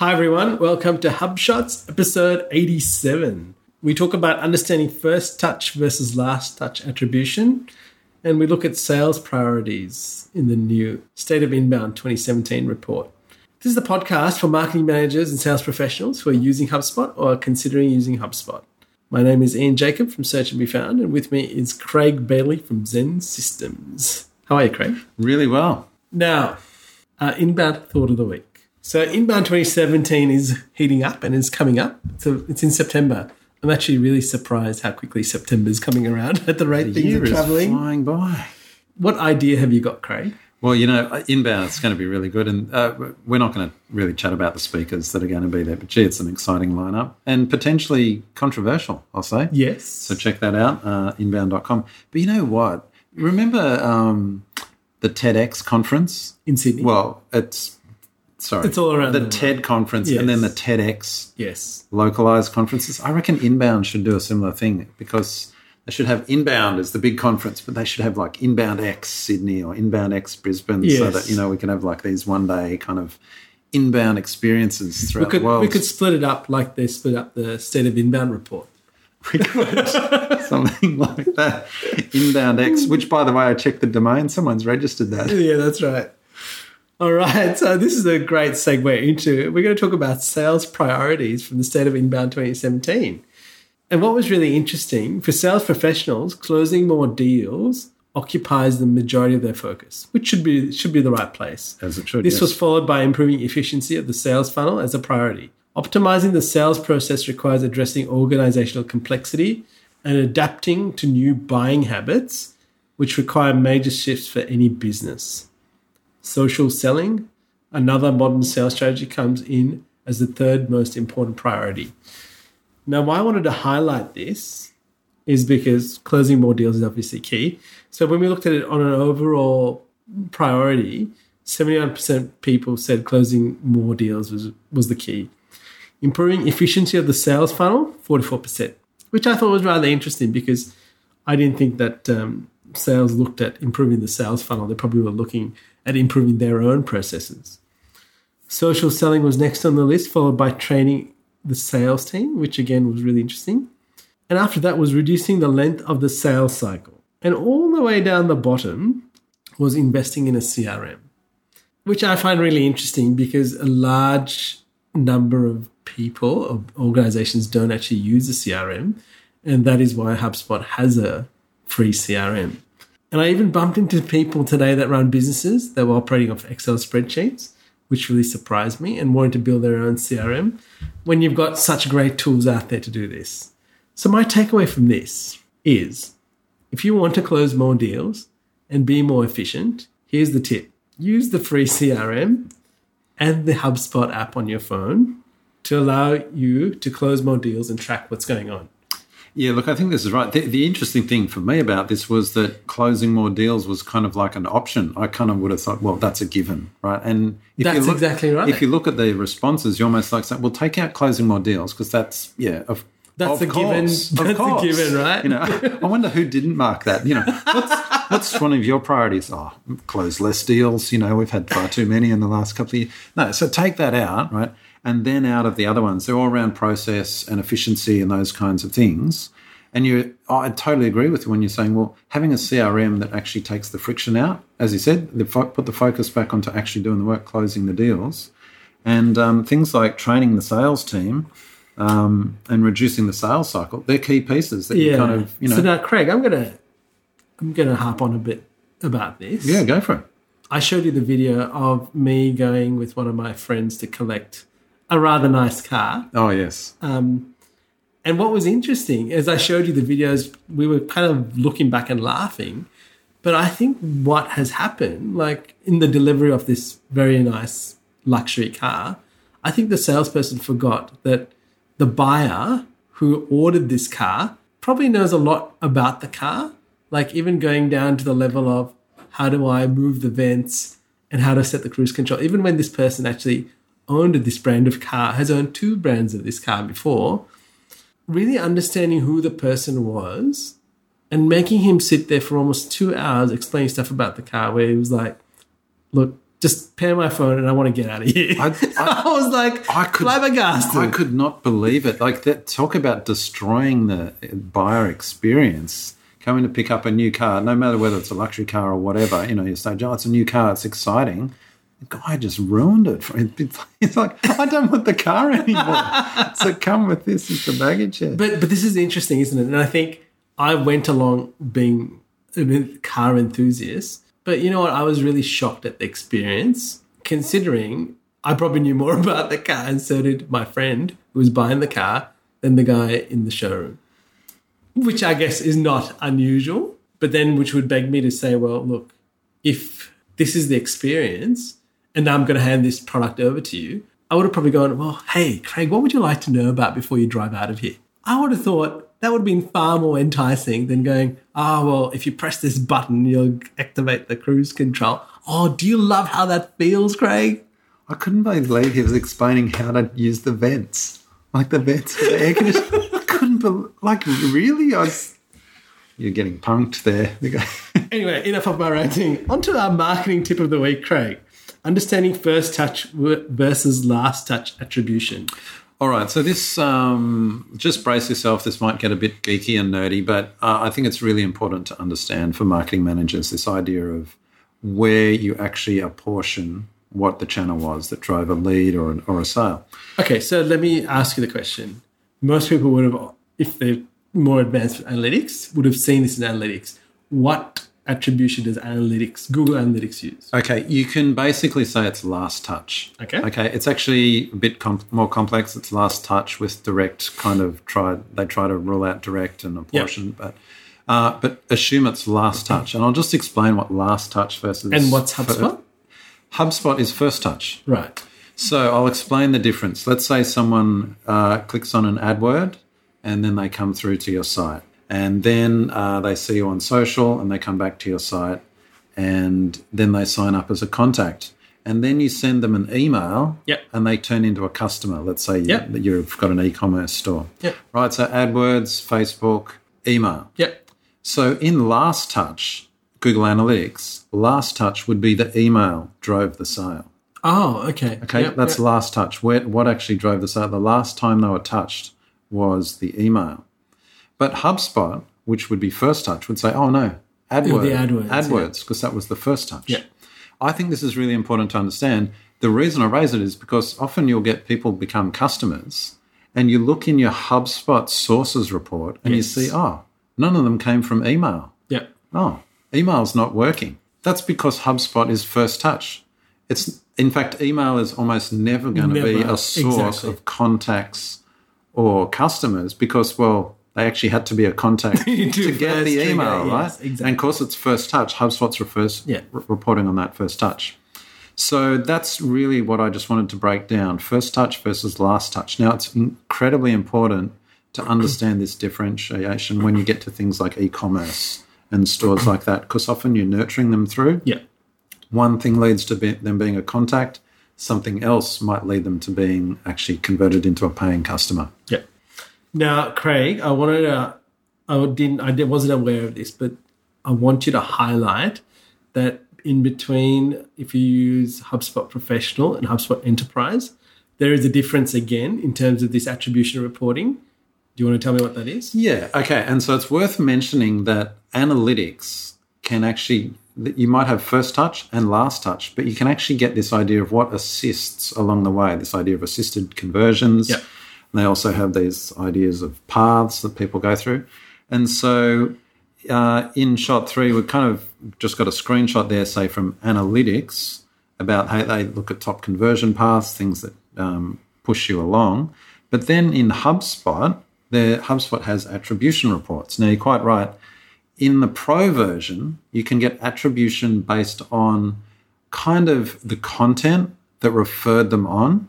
Hi, everyone. Welcome to HubShots, episode 87. We talk about understanding first touch versus last touch attribution, and we look at sales priorities in the new State of Inbound 2017 report. This is the podcast for marketing managers and sales professionals who are using HubSpot or are considering using HubSpot. My name is Ian Jacob from Search and Be Found, and with me is Craig Bailey from XEN Systems. How are you, Craig? Really well. Now, our inbound thought of the week. So Inbound 2017 is heating up and is coming up. So it's in September. I'm actually really surprised how quickly September is coming around at the rate The things year are is traveling. flying by. What idea have you got, Craig? Well, you know, inbound is going to be really good, and uh, we're not going to really chat about the speakers that are going to be there. But gee, it's an exciting lineup and potentially controversial. I'll say. Yes. So check that out, uh, inbound.com. But you know what? Remember um, the TEDx conference? in Sydney. Well, it's sorry, It's all around the the world. TED conference and then the TEDx yes. localized conferences. I reckon Inbound should do a similar thing because they should have Inbound as the big conference, but they should have like Inbound X Sydney or Inbound X Brisbane, so that you know we can have like these one day kind of inbound experiences We throughout could, the world. we could split it up like they split up the State of Inbound report. We could. something like that. Inbound X, which by the way, I checked the domain. Someone's registered that. Yeah, that's right. All right, so this is a great segue into we're going to talk about sales priorities from the State of Inbound 2017. And what was really interesting for sales professionals, closing more deals occupies the majority of their focus, which should be should be the right place. As it should. This yes. was followed by improving efficiency of the sales funnel as a priority. Optimizing the sales process requires addressing organizational complexity and adapting to new buying habits, which require major shifts for any business. Social selling, another modern sales strategy, comes in as the third most important priority. Now, why I wanted to highlight this is because closing more deals is obviously key. So when we looked at it on an overall priority, 79% people said closing more deals was, was the key. Improving efficiency of the sales funnel, 44%, which I thought was rather interesting because I didn't think that um, sales looked at improving the sales funnel. They probably were looking at improving their own processes. Social selling was next on the list, followed by training the sales team, which again was really interesting. And after that was reducing the length of the sales cycle. And all the way down the bottom was investing in a CRM, which I find really interesting because a large number of people or organizations don't actually use a CRM. And that is why HubSpot has a free CRM. And I even bumped into people today that run businesses that were operating off Excel spreadsheets, which really surprised me and wanted to build their own CRM when you've got such great tools out there to do this. So, my takeaway from this is if you want to close more deals and be more efficient, here's the tip use the free CRM and the HubSpot app on your phone to allow you to close more deals and track what's going on. Yeah, look, I think this is right. The, the interesting thing for me about this was that closing more deals was kind of like an option. I kind of would have thought, well, that's a given, right? And if That's you look, exactly right. If you look at the responses, you're almost like saying, well, take out closing more deals because that's yeah, of That's of a given. course, of That's a given, right? You know, I wonder who didn't mark that. You know, what's what's one of your priorities? Oh, close less deals. You know, we've had far too many in the last couple of years. No, so take that out, right? And then out of the other ones, they're all around process and efficiency and those kinds of things. And you, I totally agree with you when you're saying, well, having a CRM that actually takes the friction out, as you said, the fo- put the focus back onto actually doing the work, closing the deals, and um, things like training the sales team um, and reducing the sales cycle. They're key pieces that you kind of, you know, So now, Craig, I'm gonna I'm gonna harp on a bit about this. yeah, go for it. I showed you the video of me going with one of my friends to collect a rather nice car. Oh yes, Um, and what was interesting as I showed you the videos, we were kind of looking back and laughing. But I think what has happened, like in the delivery of this very nice luxury car, I think the salesperson forgot that the buyer who ordered this car probably knows a lot about the car, like even going down to the level of how do I move the vents and how to set the cruise control. Even when this person actually owned this brand of car, has owned two brands of this car before, really understanding who the person was and making him sit there for almost two hours explaining stuff about the car where he was like, look, just pair my phone and I want to get out of here. I, I- I was like, I could- flabbergasted. I could not believe it. Like that. Talk about destroying the buyer experience. Coming to pick up a new car, no matter whether it's a luxury car or whatever, you know, you say, "Oh, it's a new car. It's exciting." The guy just ruined it. For It's like I don't want the car anymore. so come with this as the baggage here. But but this is interesting, isn't it? And I think I went along being a car enthusiast, but you know what? I was really shocked at the experience, considering I probably knew more about the car, and so did my friend who was buying the car than the guy in the showroom, which I guess is not unusual. But then, which would beg me to say, well, look, if this is the experience, and now I'm going to hand this product over to you, I would have probably gone, well, hey, Craig, what would you like to know about before you drive out of here? I would have thought that would have been far more enticing than going, ah, well, if you press this button, you'll activate the cruise control. Oh, do you love how that feels, Craig? I couldn't believe he was explaining how to use the vents, like the vents for the air conditioning. I couldn't believe, like, really? I was. You're getting punked there. Anyway, enough of my ranting. On to our marketing tip of the week, Craig. Understanding first touch versus last touch attribution. All right, so this um, just brace yourself. This might get a bit geeky and nerdy, but uh, I think it's really important to understand for marketing managers this idea of where you actually apportion what the channel was that drove a lead or, an, or a sale. Okay, so let me ask you the question. Most people would have, if they're more advanced analytics, would have seen this in analytics. What attribution does analytics, Google Analytics use? Okay, you can basically say it's last touch. Okay. Okay, it's actually a bit com- more complex. It's last touch with direct kind of try. They try to rule out direct and apportion, but uh, but assume it's last touch. And I'll just explain what last touch versus And what's HubSpot? HubSpot is first touch. Right. So I'll explain the difference. Let's say someone uh, clicks on an AdWord and then they come through to your site. And then uh, they see you on social and they come back to your site and then they sign up as a contact. And then you send them an email Yep. and they turn into a customer. Let's say you, Yep. that you've got an e commerce store. Yep. Right. So AdWords, Facebook, email. Yep. So in last touch, Google Analytics, last touch would be the email drove the sale. Oh, okay. Okay, Yep, that's yep. last touch. Where, what actually drove this out? The last time they were touched was the email. But HubSpot, which would be first touch, would say, "Oh no, AdWords, the AdWords. AdWords, because that was the first touch." Yeah. I think this is really important to understand. The reason I raise it is because often you'll get people become customers, and you look in your HubSpot sources report, and Yes. you see, oh, none of them came from email. Yeah. Oh, email's not working. That's because HubSpot is first touch. It's in fact, email is almost never going to be a source exactly. of contacts or customers because, well, they actually had to be a contact To get the trigger, email, yes, right? exactly. And of course, it's first touch. HubSpot's refers, Yeah. r- reporting on that first touch. So that's really what I just wanted to break down first touch versus last touch. Now, it's incredibly important to understand this differentiation when you get to things like e commerce and stores like that, because often you're nurturing them through. Yep. One thing leads to be, them being a contact, something else might lead them to being actually converted into a paying customer. Yep. Now, Craig, I wanted to. I didn't. I wasn't aware of this, but I want you to highlight that in between, if you use HubSpot Professional and HubSpot Enterprise, there is a difference again in terms of this attribution reporting. Do you want to tell me what that is? Yeah. Okay. And so it's worth mentioning that analytics can actually, that you might have first touch and last touch, but you can actually get this idea of what assists along the way, this idea of assisted conversions. Yep. They also have these ideas of paths that people go through. And so uh, in shot three, we've kind of just got a screenshot there, say from analytics, about how they look at top conversion paths, things that um, push you along. But then in HubSpot, the HubSpot has attribution reports. Now you're quite right. In the pro version, you can get attribution based on kind of the content that referred them on,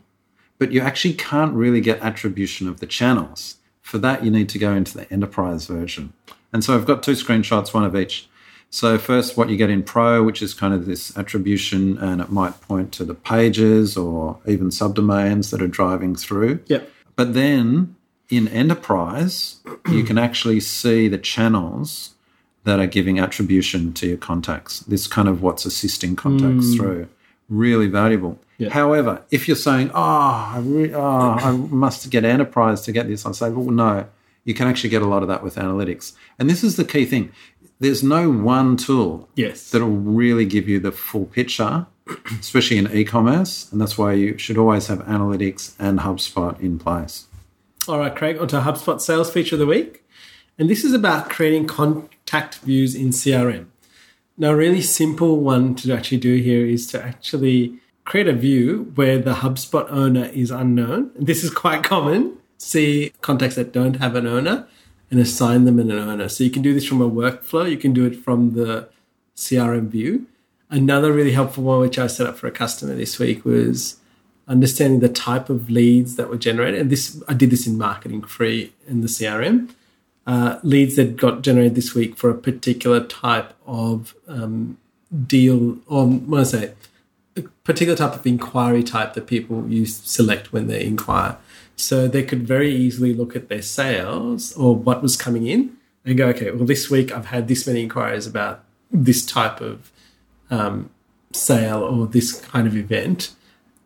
but you actually can't really get attribution of the channels. For that, you need to go into the enterprise version. And so I've got two screenshots, one of each. So first, what you get in Pro, which is kind of this attribution, and it might point to the pages or even subdomains that are driving through. Yep. But then in Enterprise, you can actually see the channels that are giving attribution to your contacts. This kind of what's assisting contacts hmm. through, really valuable. Yeah. However, if you're saying, "Oh, I, re- oh, I must get enterprise to get this," I say, "Well, no, you can actually get a lot of that with analytics." And this is the key thing: there's no one tool Yes. that'll really give you the full picture, especially in e-commerce, and that's why you should always have analytics and HubSpot in place. All right, Craig, onto HubSpot sales feature of the week. And this is about creating contact views in CRM. Now, a really simple one to actually do here is to actually create a view where the HubSpot owner is unknown. This is quite common. See contacts that don't have an owner and assign them an owner. So you can do this from a workflow, you can do it from the CRM view. Another really helpful one, which I set up for a customer this week, was understanding the type of leads that were generated. And this, I did this in marketing free in the CRM. Uh, leads that got generated this week for a particular type of um, deal, or what I say, a particular type of inquiry type that people use select when they inquire. So they could very easily look at their sales or what was coming in and go, okay, well, this week I've had this many inquiries about this type of um, sale or this kind of event.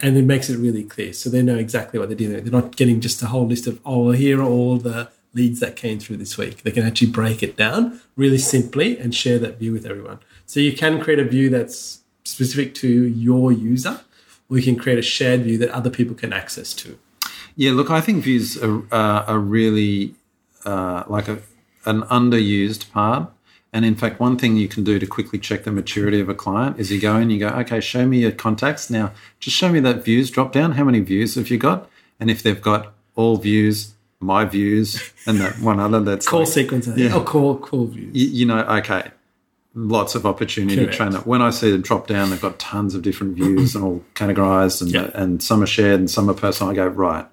And it makes it really clear. So they know exactly what they're dealing with. They're not getting just a whole list of, oh, well, here are all the leads that came through this week. They can actually break it down really simply and share that view with everyone. So you can create a view that's specific to your user, or you can create a shared view that other people can access to. Yeah, look, I think views are, uh, are really uh, like a, an underused part. And in fact, one thing you can do to quickly check the maturity of a client is you go in, you go, okay, show me your contacts. Now, just show me that views drop down. How many views have you got? And if they've got all views, my views, and that one other that's Call like, Yeah. oh, call call views. you, you know, okay, lots of opportunity Correct. to train that. When I see them drop down, they've got tons of different views and all categorized, and Yeah. and some are shared and some are personal. I go right.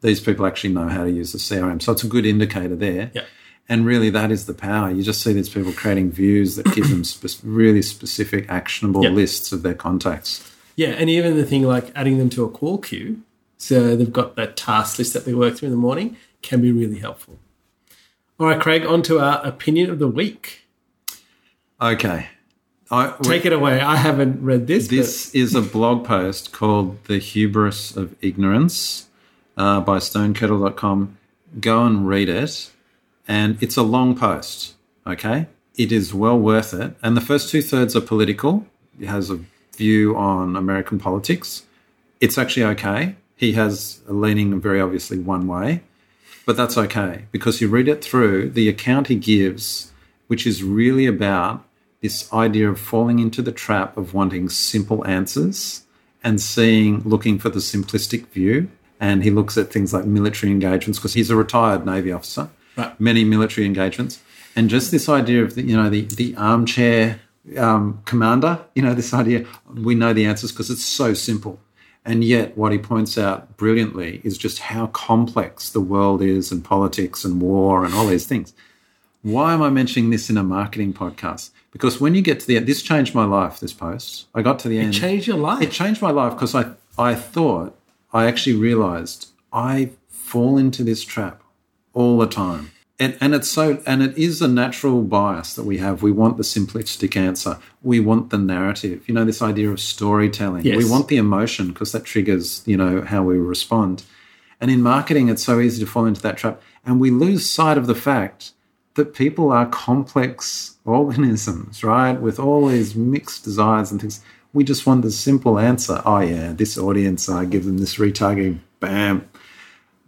These people actually know how to use the CRM, so it's a good indicator there. Yeah. And really, that is the power. You just see these people creating views that give them spe- really specific, actionable Yeah. lists of their contacts. Yeah, and even the thing like adding them to a call queue, so they've got that task list that they work through in the morning, can be really helpful. All right, Craig, on to our opinion of the week. Okay, I, Take it away. I haven't read this. This is a blog post called The Hubris of Ignorance uh, by stonekettle.com. Go and read it. And it's a long post, okay? It is well worth it. And the first two thirds are political. It has a view on American politics. It's actually okay. He has a leaning very obviously one way, but that's okay because you read it through, the account he gives, which is really about this idea of falling into the trap of wanting simple answers and seeing, looking for the simplistic view. And he looks at things like military engagements because he's a retired Navy officer, Right. many military engagements. And just this idea of the, you know, the, the armchair um, commander, you know, this idea, we know the answers because it's so simple. And yet, what he points out brilliantly is just how complex the world is, and politics, and war, and all these things. Why am I mentioning this in a marketing podcast? Because when you get to the end, this changed my life. This post, I got to the end. It changed your life. It changed my life because I, I thought, I actually realized I fall into this trap all the time. And, and it's so, and it is a natural bias that we have. We want the simplistic answer. We want the narrative. You know, this idea of storytelling. Yes. We want the emotion because that triggers, you know, how we respond. And in marketing, it's so easy to fall into that trap. And we lose sight of the fact that people are complex organisms, right? With all these mixed desires and things. We just want the simple answer. Oh, yeah, this audience, I give them this retargeting, bam.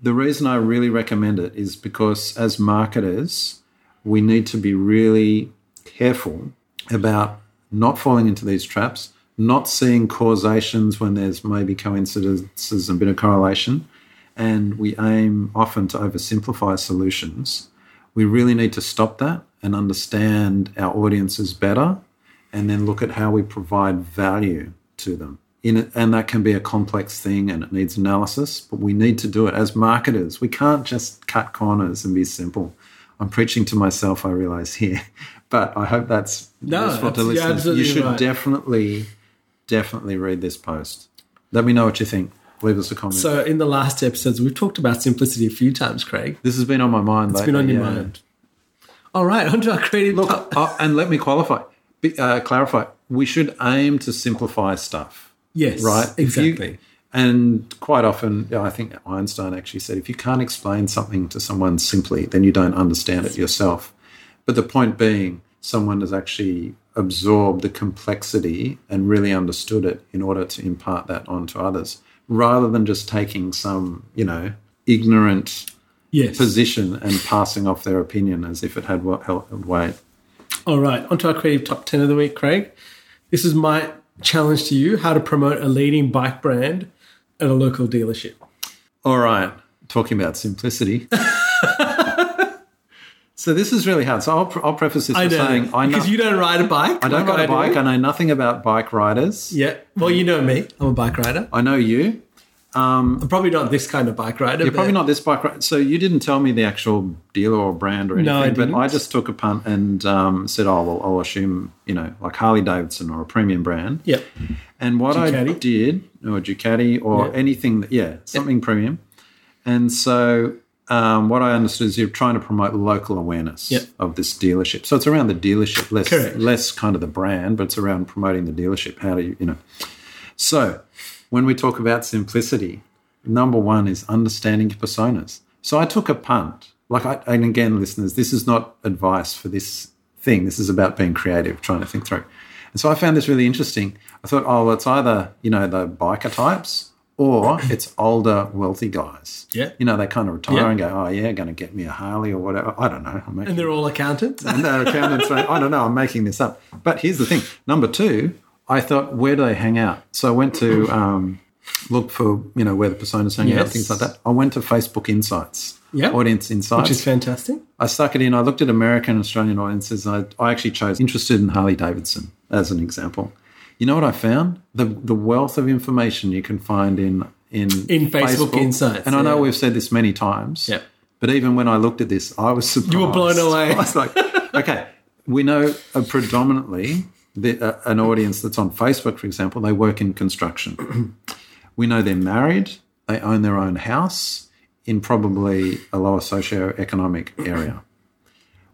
The reason I really recommend it is because as marketers, we need to be really careful about not falling into these traps, not seeing causations when there's maybe coincidences and a bit of correlation. And we aim often to oversimplify solutions. We really need to stop that and understand our audiences better and then look at how we provide value to them. In it, and that can be a complex thing and it needs analysis, but we need to do it as marketers. We can't just cut corners and be simple. I'm preaching to myself, I realize here, but I hope that's No, useful to listeners. You should right. definitely, definitely read this post. Let me know what you think. Leave us a comment. so, in the last episodes, we've talked about simplicity a few times, Craig. this has been on my mind. It's been on your yeah. mind. All right, on to our creative. Look, uh, and let me qualify, uh, clarify. We should aim to simplify stuff. Yes, right? If you- exactly. and quite often, I think Einstein actually said, if you can't explain something to someone simply, then you don't understand it yourself. But the point being, someone has actually absorbed the complexity and really understood it in order to impart that onto others, rather than just taking some, you know, ignorant yes. position and passing off their opinion as if it had held weight. All right, onto our creative top 10 of the week, Craig. This is my challenge to you how to promote a leading bike brand at a local dealership. All right, talking about simplicity. so this is really hard. So I'll, I'll preface this by saying I know because you don't ride a bike. I don't ride a bike. I know nothing about bike riders. Yeah, well, you know me. I'm a bike rider. I know you. I'm probably not this kind of bike rider. You're probably not this bike rider. So you didn't tell me the actual dealer or brand or anything. No, I But didn't. I just took a punt and um, said, "Oh well, I'll assume you know, like Harley Davidson or a premium brand." Yep. And what I did, or Ducati, or Yeah. anything, that, yeah, something premium. And so, um, what I understood is you're trying to promote local awareness Yep. of this dealership. So it's around the dealership, less Correct. less kind of the brand, but it's around promoting the dealership. How do you, you know? So when we talk about simplicity, number one is understanding personas. So I took a punt. Like, I, and again, listeners, this is not advice for this thing. This is about being creative, trying to think through. And so I found this really interesting. I thought, oh, well, it's either, you know, the biker types or it's older, wealthy guys. Yeah. You know, they kind of retire Yeah. and go, oh, yeah, going to get me a Harley or whatever. I don't know. And they're all accountants. and they're accountants I don't know, I'm making this up. But here's the thing. Number two, I thought, where do they hang out? So I went to um, look for, you know, where the personas hang out, things like that. I went to Facebook Insights, Yep. Audience Insights. Which is fantastic. I stuck it in. I looked at American and Australian audiences. I, I actually chose interested in Harley Davidson as an example. You know what I found? The the wealth of information you can find in in In Facebook Insights, And I know we've said this many times. Yep. But even when I looked at this, I was surprised. You were blown away. I was like, okay, we know uh, predominantly the, uh, an audience that's on Facebook, for example, they work in construction. we know they're married, they own their own house in probably a lower socioeconomic area.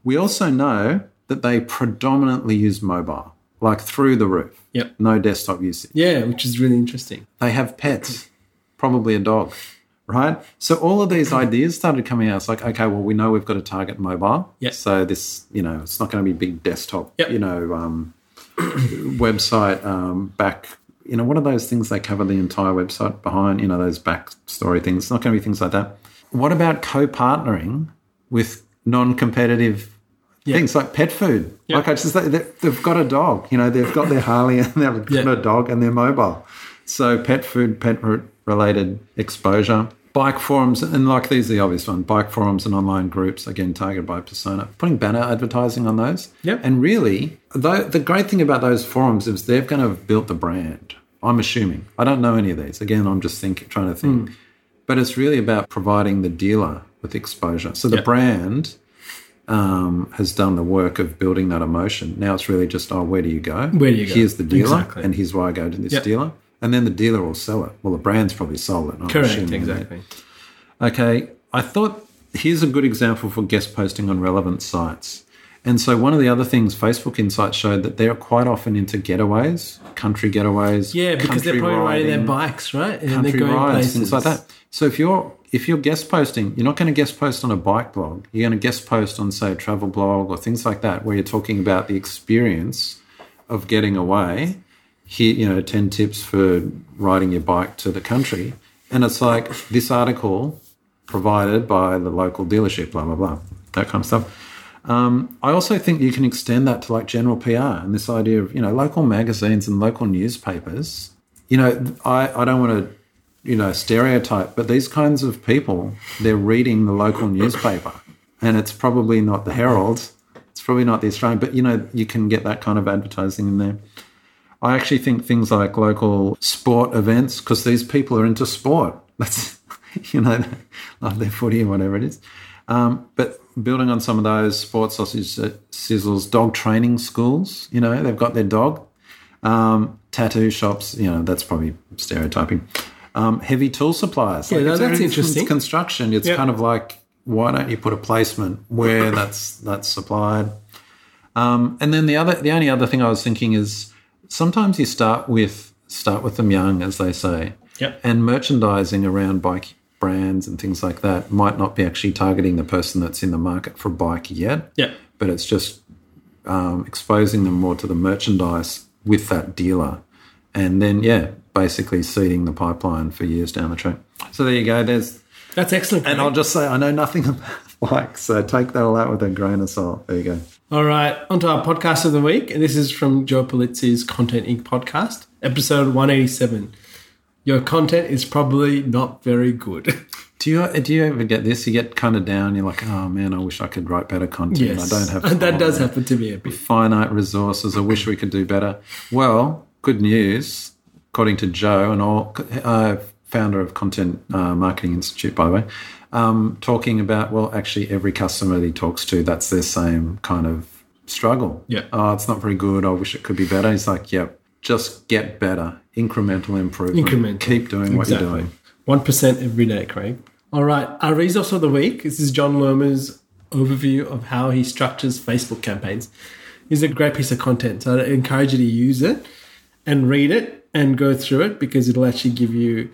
We also know that they predominantly use mobile, like through the roof. Yep. No desktop usage. Yeah, which is really interesting. They have pets, probably a dog, right? So all of these ideas started coming out. It's like, okay, well, we know we've got to target mobile. Yep. So this, you know, it's not going to be big desktop, Yep. you know, um, website um, back. You know, one of those things they cover the entire website behind? You know, those backstory things. It's not going to be things like that. What about co-partnering with non-competitive Yeah. things like pet food? Yeah. Like I just, they, they've got a dog. You know, they've got their Harley and they've got Yeah. a dog and they're mobile. So pet food, pet related exposure. Bike forums, and like these are the obvious one, bike forums and online groups, again, targeted by persona. Putting banner advertising on those. Yep. And really, though, the great thing about those forums is they're going to have built the brand. I'm assuming. I don't know any of these. Again, I'm just think, trying to think. But it's really about providing the dealer with exposure. So the Yep. brand um, has done the work of building that emotion. Now it's really just, oh, where do you go? Where do you go? Here's the dealer, Exactly. and here's why I go to this Yep. dealer. And then the dealer will sell it. Well, the brand's probably sold it. I'm Correct, exactly. Okay, I thought here's a good example for guest posting on relevant sites. And so one of the other things Facebook Insights showed that they're quite often into getaways, country getaways. Yeah, because they're probably riding their bikes, right? And country they're going rides, places. things like that. So if you're if you're guest posting, you're not going to guest post on a bike blog. You're going to guest post on say a travel blog or things like that, where you're talking about the experience of getting away. Here, you know, ten tips for riding your bike to the country, and it's like this article provided by the local dealership, blah blah blah, that kind of stuff. Um, I also think you can extend that to like general PR and this idea of you know local magazines and local newspapers. You know, I, I don't want to you know stereotype, but these kinds of people they're reading the local newspaper, and it's probably not the Herald, it's probably not the Australian, but you know you can get that kind of advertising in there. I actually think things like local sport events, because these people are into sport. That's, you know, they love their footy or whatever it is. Um, but building on some of those sports sausage uh, sizzles, dog training schools, you know, they've got their dog. Um, tattoo shops, you know, that's probably stereotyping. Um, heavy tool suppliers. Yeah, Like, no, that's interesting. Construction, it's Yep. kind of like, why don't you put a placement where that's that's supplied? Um, and then the other, the only other thing I was thinking is sometimes you start with start with them young, as they say. Yep. And merchandising around bike brands and things like that might not be actually targeting the person that's in the market for a bike yet, Yeah. but it's just um, exposing them more to the merchandise with that dealer. And then, yeah, basically seeding the pipeline for years down the track. So there you go. There's, That's excellent. and I'll just say, I know nothing about bikes, so take that all out with a grain of salt. There you go. All right, onto our podcast of the week. And this is from Joe Pulizzi's Content Inc. podcast, episode 187. Your content is probably not very good. Do you do you ever get this? You get kind of down. You're like, oh man, I wish I could write better content. I don't have. And that does happen to me a bit. finite resources. I wish we could do better. Well, good news, according to Joe and all, uh, founder of Content uh, Marketing Institute, by the way, um, talking about well, actually, every customer that he talks to, that's their same kind of struggle. Yeah. Oh, it's not very good. I wish it could be better. He's like, yep, just get better, incremental improvement. Incremental. Keep doing what you're doing. 1% every day, Craig. All right, our resource of the week. This is Jon Loomer's overview of how he structures Facebook campaigns. It's a great piece of content. So I encourage you to use it and read it and go through it because it'll actually give you,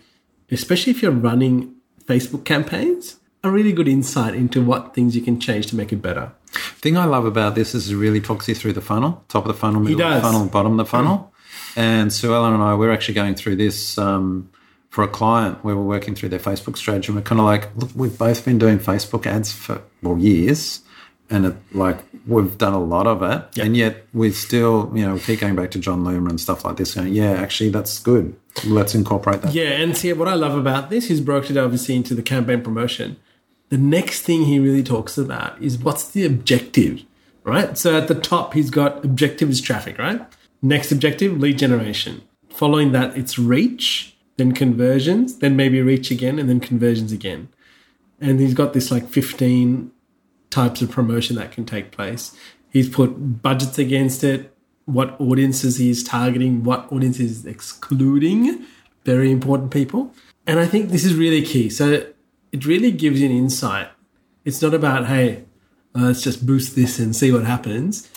especially if you're running Facebook campaigns, a really good insight into what things you can change to make it better. thing I love about this is it really talks you through the funnel, top of the funnel, middle of the funnel, bottom of the funnel. And Sue Ellen and I, we're actually going through this um, for a client where we're working through their Facebook strategy. And we're kind of like, look, we've both been doing Facebook ads for well years, and it, like we've done a lot of it, and yet we still, you know, keep going back to Jon Loomer and stuff like this. Going, yeah, actually, that's good. Let's incorporate that. Yeah, and see what I love about this, he's broken it obviously into the campaign promotion. The next thing he really talks about is what's the objective, right? So at the top, he's got objective is traffic, right? Next objective, lead generation. Following that, it's reach, then conversions, then maybe reach again, and then conversions again. And he's got this like 15 types of promotion that can take place. He's put budgets against it, what audiences he's targeting, what audiences he's excluding, very important people. And I think this is really key. So it really gives you an insight. It's not about, hey, uh, let's just boost this and see what happens.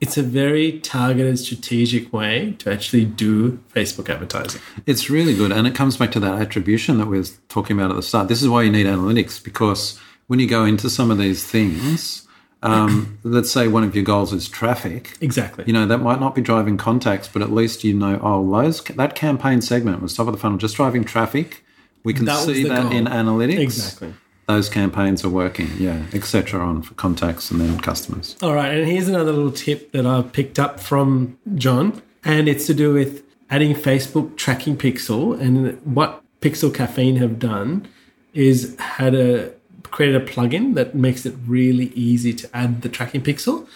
It's a very targeted, strategic way to actually do Facebook advertising. It's really good. And it comes back to that attribution that we were talking about at the start. This is why you need analytics because when you go into some of these things, um, let's say one of your goals is traffic. Exactly. You know, that might not be driving contacts, but at least you know, oh, those, that campaign segment was top of the funnel, just driving traffic. We can That see that goal. in analytics. Exactly. Those campaigns are working, yeah, etc. on for contacts and then customers. All right, and here's another little tip that I've picked up from Jon, and it's to do with adding Facebook tracking pixel. And what Pixel Caffeine have done is had a created a plugin that makes it really easy to add the tracking pixel,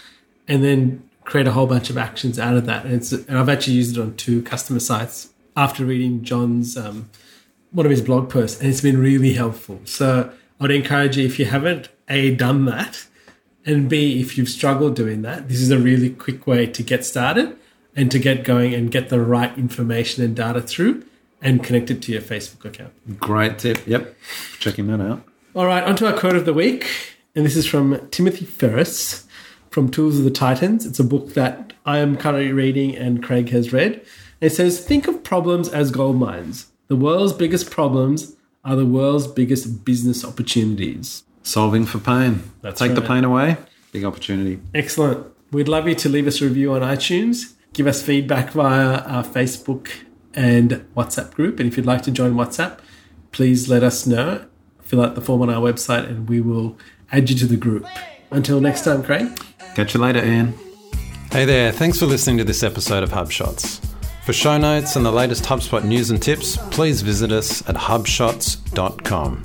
and then create a whole bunch of actions out of that. And and I've actually used it on two customer sites after reading Jon's um, one of his blog posts, and it's been really helpful. So I'd encourage you if you haven't a done that and B, if you've struggled doing that, this is a really quick way to get started and to get going and get the right information and data through and connect it to your Facebook account. Great tip. Yep, checking that out. All right, onto our quote of the week. And this is from Timothy Ferriss from Tools of the Titans. It's a book that I am currently reading and Craig has read. It says, Think of problems as gold mines. The world's biggest problems are the world's biggest business opportunities. Solving for pain. That's Take the pain away. Big opportunity. Excellent. We'd love you to leave us a review on iTunes. Give us feedback via our Facebook and WhatsApp group. And if you'd like to join WhatsApp, please let us know. Fill out the form on our website and we will add you to the group. Until next time, Craig. Catch you later, Ian. Hey there, thanks for listening to this episode of HubShots. For show notes and the latest HubSpot news and tips, please visit us at hubshots.com.